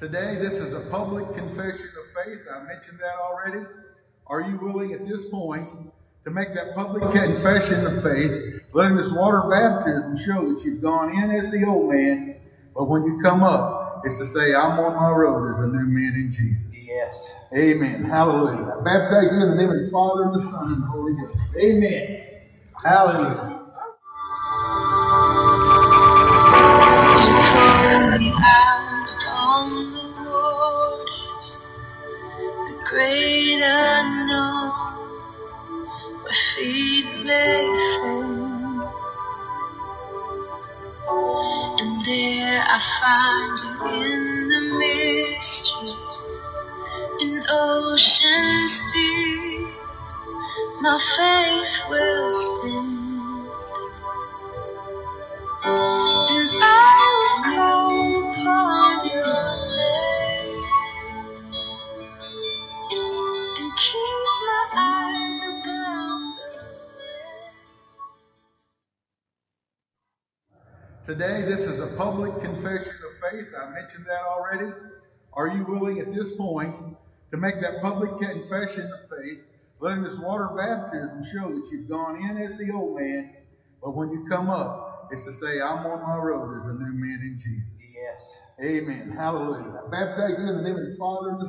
Today, this is a public confession of faith. I mentioned that already. Are you willing at this point to make that public confession of faith, letting this water baptism show that you've gone in as the old man, but when you come up, it's to say, I'm on my road as a new man in Jesus. Yes. Amen. Hallelujah. I baptize you in the name of the Father, and the Son, and the Holy Ghost. Amen. Hallelujah. Great unknown, where feet may fail. And there I find you in the mystery, in oceans deep. My faith will stand. Today, this is a public confession of faith. I mentioned that already. Are you willing at this point to make that public confession of faith, letting this water baptism show that you've gone in as the old man, but when you come up, it's to say, I'm on my road as a new man in Jesus. Yes. Amen. Hallelujah. I baptize you in the name of the Father, and the Son,